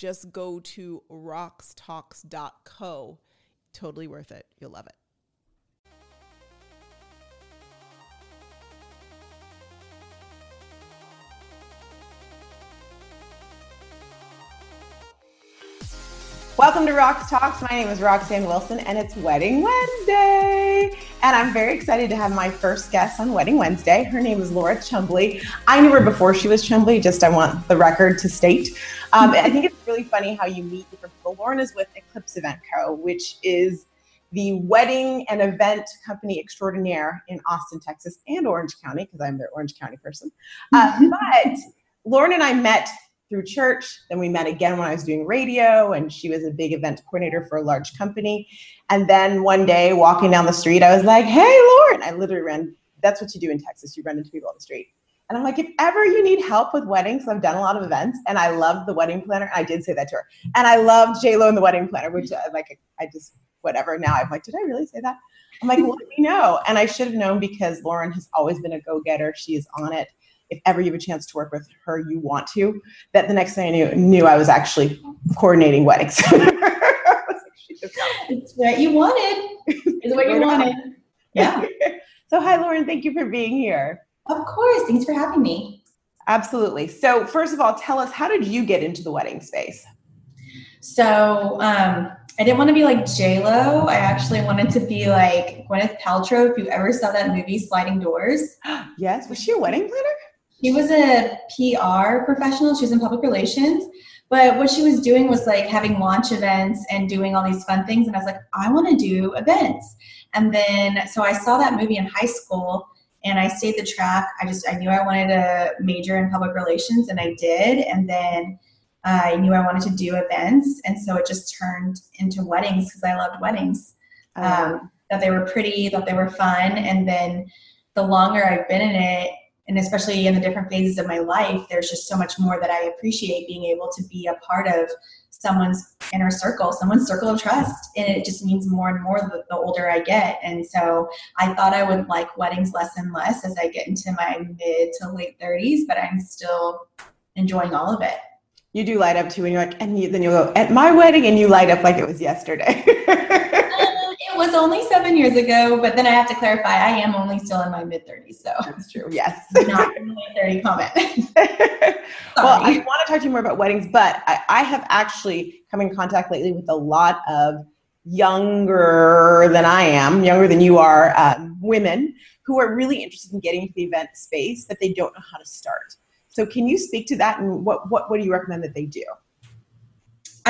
just go to roxtalks.co. Totally worth it. You'll love it. Welcome to Rox Talks. My name is Roxanne Wilson, and it's Wedding Wednesday. And I'm very excited to have my first guest on Wedding Wednesday. Her name is Lauren Chumbly. I knew her before she was Chumbly, just I want the record to state. Um, I think it's really funny how you meet different people. Lauren is with Eclipse Event Co., which is the wedding and event company extraordinaire in Austin, Texas, and Orange County, because I'm their Orange County person. Uh, but Lauren and I met through church. Then we met again when I was doing radio, and she was a big event coordinator for a large company. And then one day, walking down the street, I was like, "Hey, Lauren!" I literally ran. That's what you do in Texas. You run into people on the street. And I'm like, if ever you need help with weddings, I've done a lot of events, and I love the wedding planner. I did say that to her, and I loved J Lo and the wedding planner, which I, uh, like I just whatever. Now I'm like, did I really say that? I'm like, well, let me know. And I should have known because Lauren has always been a go getter. She is on it if ever you have a chance to work with her, you want to. That the next thing I knew, knew I was actually coordinating weddings. it's what you wanted. It's what you wanted. Yeah. so hi, Lauren. Thank you for being here. Of course. Thanks for having me. Absolutely. So first of all, tell us how did you get into the wedding space? So um, I didn't want to be like J Lo. I actually wanted to be like Gwyneth Paltrow. If you ever saw that movie, Sliding Doors. yes. Was she a wedding planner? She was a PR professional. She was in public relations. But what she was doing was like having launch events and doing all these fun things. And I was like, I want to do events. And then, so I saw that movie in high school and I stayed the track. I just, I knew I wanted to major in public relations and I did. And then uh, I knew I wanted to do events. And so it just turned into weddings because I loved weddings. Oh, um, that they were pretty, that they were fun. And then the longer I've been in it, and especially in the different phases of my life there's just so much more that i appreciate being able to be a part of someone's inner circle someone's circle of trust. And it just means more and more the, the older i get. And so i thought i would like weddings less and less as i get into my mid to late 30s but i'm still enjoying all of it. You do light up too and you're like and you, then you'll go at my wedding and you light up like it was yesterday was only seven years ago, but then I have to clarify I am only still in my mid 30s. So that's true. Yes. Not in my 30 comment. well, I want to talk to you more about weddings, but I, I have actually come in contact lately with a lot of younger than I am, younger than you are, um, women who are really interested in getting into the event space, but they don't know how to start. So, can you speak to that and what, what, what do you recommend that they do?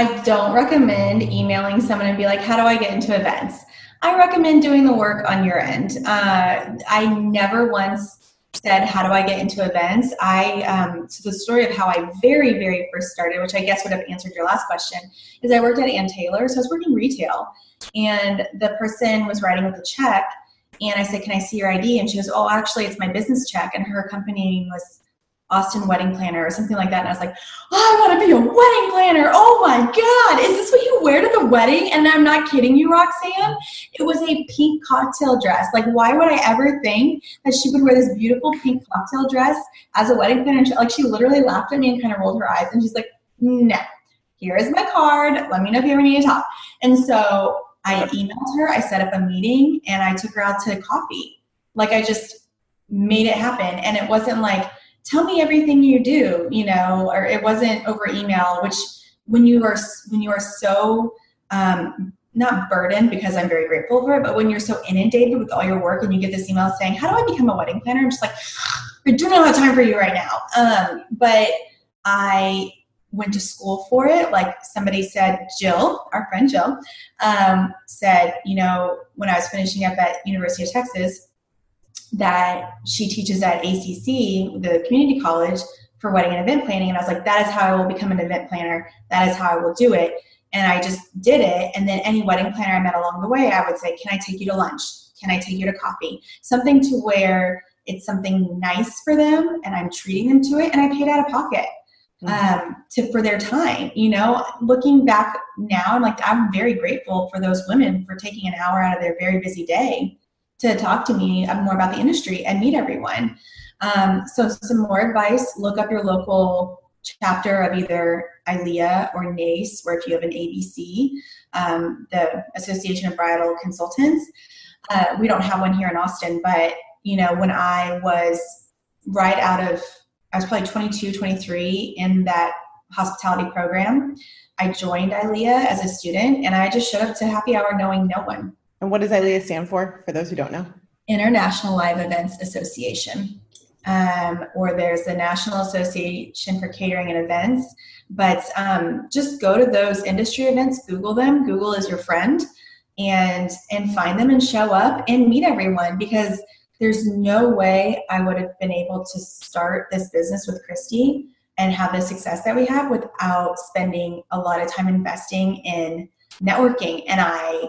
I don't recommend emailing someone and be like, how do I get into events? I recommend doing the work on your end. Uh, I never once said, How do I get into events? I, um, so the story of how I very, very first started, which I guess would have answered your last question, is I worked at Ann Taylor. So I was working retail, and the person was writing with a check. And I said, Can I see your ID? And she goes, Oh, actually, it's my business check. And her company was Austin wedding planner or something like that. And I was like, oh, I want to be a wedding planner. Oh my God. Is this what you wear to the wedding? And I'm not kidding you, Roxanne. It was a pink cocktail dress. Like, why would I ever think that she would wear this beautiful pink cocktail dress as a wedding planner? She, like, she literally laughed at me and kind of rolled her eyes. And she's like, no, here is my card. Let me know if you ever need to talk. And so I emailed her, I set up a meeting, and I took her out to coffee. Like, I just made it happen. And it wasn't like, tell me everything you do you know or it wasn't over email which when you are when you are so um, not burdened because i'm very grateful for it but when you're so inundated with all your work and you get this email saying how do i become a wedding planner? I'm just like i do not have time for you right now. Um, but i went to school for it. Like somebody said jill our friend jill um, said you know when i was finishing up at university of texas that she teaches at ACC, the community college, for wedding and event planning. And I was like, that is how I will become an event planner. That is how I will do it. And I just did it. And then any wedding planner I met along the way, I would say, Can I take you to lunch? Can I take you to coffee? Something to where it's something nice for them and I'm treating them to it and I paid out of pocket. Mm-hmm. Um, to for their time, you know, looking back now, I'm like I'm very grateful for those women for taking an hour out of their very busy day to talk to me more about the industry and meet everyone. Um, so, some more advice look up your local chapter of either ILEA or NACE, or if you have an ABC, um, the Association of Bridal Consultants. Uh, we don't have one here in Austin, but you know, when I was right out of, I was probably 22, 23 in that hospitality program. I joined ILEA as a student and I just showed up to happy hour knowing no one. And what does ILEA stand for, for those who don't know? International Live Events Association um, or there's the National Association for Catering and Events. But um, just go to those industry events, Google them. Google is your friend, and and find them and show up and meet everyone because there's no way I would have been able to start this business with Christy and have the success that we have without spending a lot of time investing in networking. And I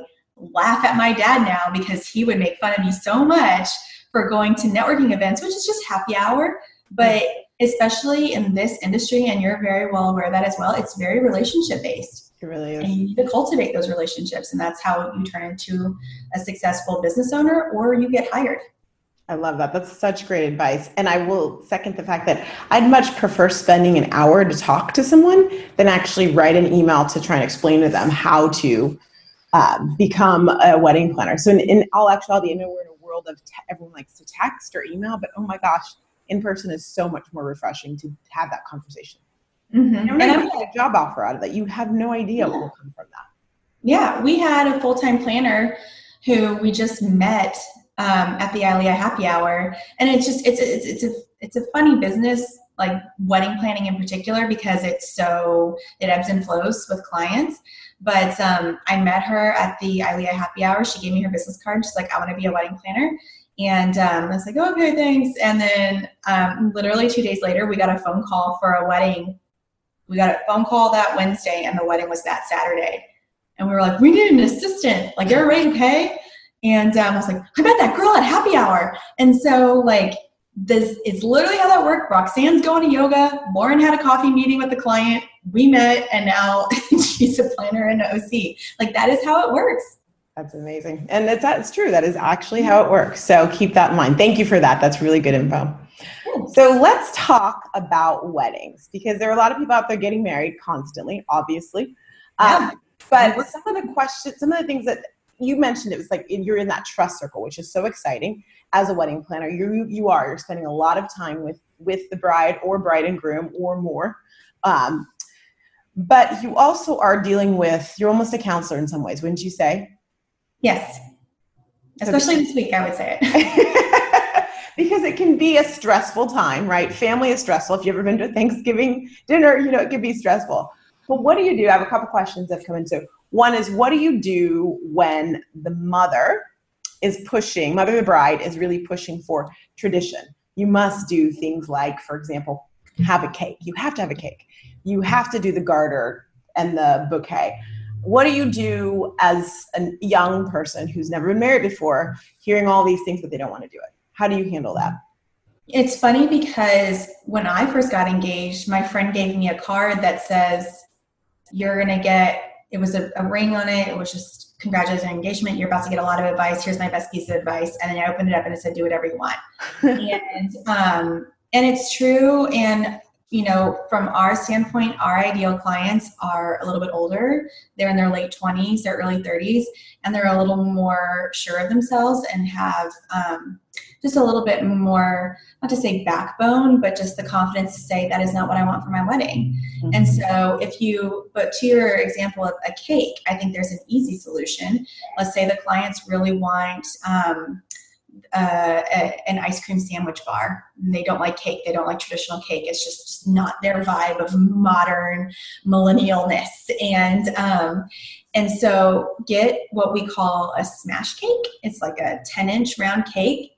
laugh at my dad now because he would make fun of me so much for going to networking events, which is just happy hour. But mm-hmm. especially in this industry, and you're very well aware of that as well, it's very relationship based. It really is. And you need to cultivate those relationships, and that's how you turn into a successful business owner or you get hired. I love that. That's such great advice. And I will second the fact that I'd much prefer spending an hour to talk to someone than actually write an email to try and explain to them how to uh, become a wedding planner. So, in, in all actuality, I know we're in a world of te- everyone likes to text or email, but oh my gosh, in person is so much more refreshing to have that conversation. Mm-hmm. And, and get a job offer out of that. You have no idea yeah. what will come from that. Yeah, we had a full time planner who we just met um, at the ILEA happy hour, and it's just it's it's it's a it's a funny business like wedding planning in particular because it's so it ebbs and flows with clients but um, I met her at the ILEA happy hour. She gave me her business card. She's like, I want to be a wedding planner. And um, I was like, okay, thanks. And then um, literally two days later, we got a phone call for a wedding. We got a phone call that Wednesday, and the wedding was that Saturday. And we were like, we need an assistant. Like, you're ready to pay? And um, I was like, I met that girl at happy hour. And so, like, this is literally how that worked. Roxanne's going to yoga. Lauren had a coffee meeting with the client. We met, and now she's a planner and an OC. Like that is how it works. That's amazing, and it's that's true. That is actually how it works. So keep that in mind. Thank you for that. That's really good info. So let's talk about weddings because there are a lot of people out there getting married constantly, obviously. Um, but some of the questions, some of the things that you mentioned, it was like you're in that trust circle, which is so exciting. As a wedding planner you you are you're spending a lot of time with with the bride or bride and groom or more. Um, but you also are dealing with you're almost a counselor in some ways wouldn't you say? Yes. Especially this week i would say it. Because it can be a stressful time right? Family is stressful. If you've ever been to a thanksgiving dinner you know it can be stressful. But what do you do? I have a couple questions that come into one is what do you do when the mother is pushing, Mother the Bride is really pushing for tradition. You must do things like, for example, have a cake. You have to have a cake. You have to do the garter and the bouquet. What do you do as a young person who's never been married before, hearing all these things, but they don't want to do it? How do you handle that? It's funny because when I first got engaged, my friend gave me a card that says, You're going to get, it was a, a ring on it. It was just congratulations on engagement. You're about to get a lot of advice. Here's my best piece of advice. And then I opened it up and it said, do whatever you want. and, um, and it's true. And, you know, from our standpoint, our ideal clients are a little bit older. They're in their late 20s, their early 30s, and they're a little more sure of themselves and have, um, just a little bit more, not to say backbone, but just the confidence to say that is not what I want for my wedding. Mm-hmm. And so if you, but to your example of a cake, I think there's an easy solution. Let's say the clients really want, um, uh, a, an ice cream sandwich bar. And they don't like cake. They don't like traditional cake. It's just, just not their vibe of modern millennialness. And um, and so get what we call a smash cake. It's like a 10 inch round cake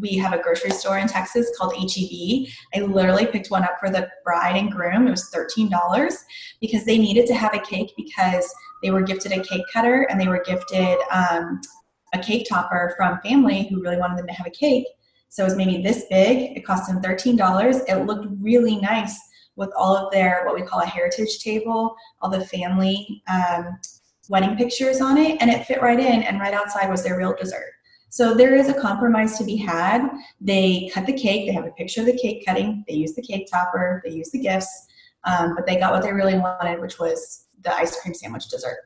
we have a grocery store in Texas called HEB. I literally picked one up for the bride and groom. It was $13 because they needed to have a cake because they were gifted a cake cutter and they were gifted um, a cake topper from family who really wanted them to have a cake. So it was maybe this big. It cost them $13. It looked really nice with all of their what we call a heritage table, all the family um, wedding pictures on it, and it fit right in. And right outside was their real dessert. So there is a compromise to be had. They cut the cake. They have a picture of the cake cutting. They use the cake topper. They use the gifts, um, but they got what they really wanted, which was the ice cream sandwich dessert.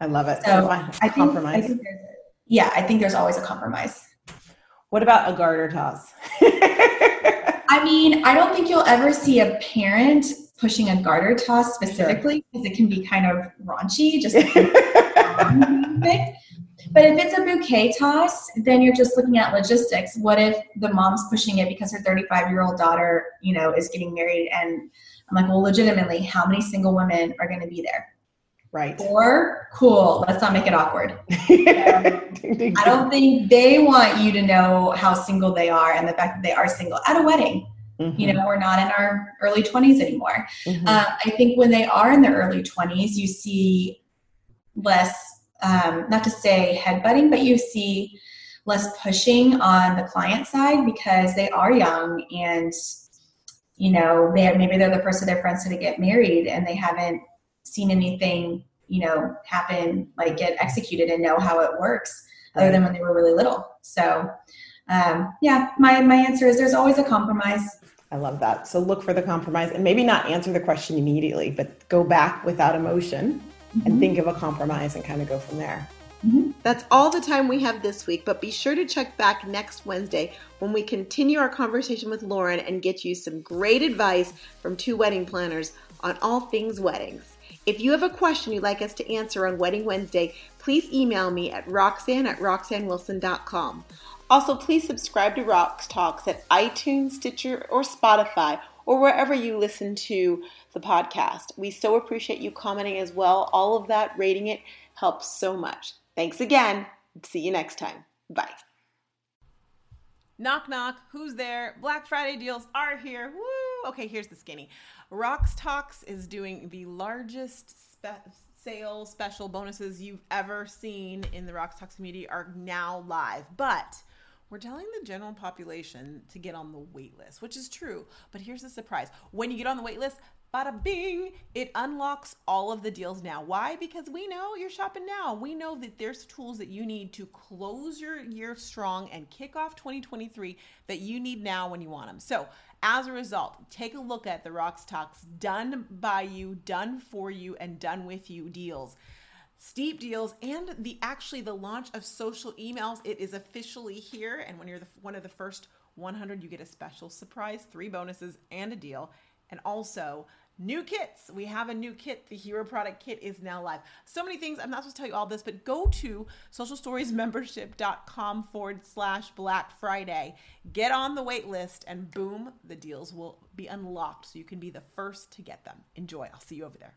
I love it. So I think, I think yeah, I think there's always a compromise. What about a garter toss? I mean, I don't think you'll ever see a parent pushing a garter toss specifically because sure. it can be kind of raunchy, just But if it's a bouquet toss, then you're just looking at logistics. What if the mom's pushing it because her 35 year old daughter, you know, is getting married? And I'm like, well, legitimately, how many single women are going to be there? Right. Or cool, let's not make it awkward. I don't think they want you to know how single they are and the fact that they are single at a wedding. Mm-hmm. You know, we're not in our early 20s anymore. Mm-hmm. Uh, I think when they are in their early 20s, you see less, um, not to say headbutting, but you see less pushing on the client side because they are young and you know they maybe they're the first of their friends to get married and they haven't seen anything, you know, happen, like get executed and know how it works other than when they were really little. So, um, yeah, my, my answer is there's always a compromise. I love that. So look for the compromise and maybe not answer the question immediately, but go back without emotion mm-hmm. and think of a compromise and kind of go from there. Mm-hmm. That's all the time we have this week, but be sure to check back next Wednesday when we continue our conversation with Lauren and get you some great advice from two wedding planners on all things weddings. If you have a question you'd like us to answer on Wedding Wednesday, please email me at roxanne at roxannewilson.com. Also, please subscribe to Rox Talks at iTunes, Stitcher, or Spotify, or wherever you listen to the podcast. We so appreciate you commenting as well. All of that, rating it, helps so much. Thanks again. See you next time. Bye. Knock, knock. Who's there? Black Friday deals are here. Woo! Okay, here's the skinny. Rox Talks is doing the largest spe- sale special bonuses you've ever seen in the Rox Talks community are now live. But we're telling the general population to get on the wait list, which is true. But here's the surprise when you get on the wait list, bada bing, it unlocks all of the deals now. Why? Because we know you're shopping now. We know that there's tools that you need to close your year strong and kick off 2023 that you need now when you want them. So, as a result, take a look at the Rox Talks done by you, done for you, and done with you deals. Steep deals and the actually the launch of social emails. It is officially here, and when you're the, one of the first 100, you get a special surprise, three bonuses and a deal, and also New kits. We have a new kit. The Hero Product Kit is now live. So many things. I'm not supposed to tell you all this, but go to socialstoriesmembership.com forward slash Black Friday. Get on the wait list, and boom, the deals will be unlocked so you can be the first to get them. Enjoy. I'll see you over there.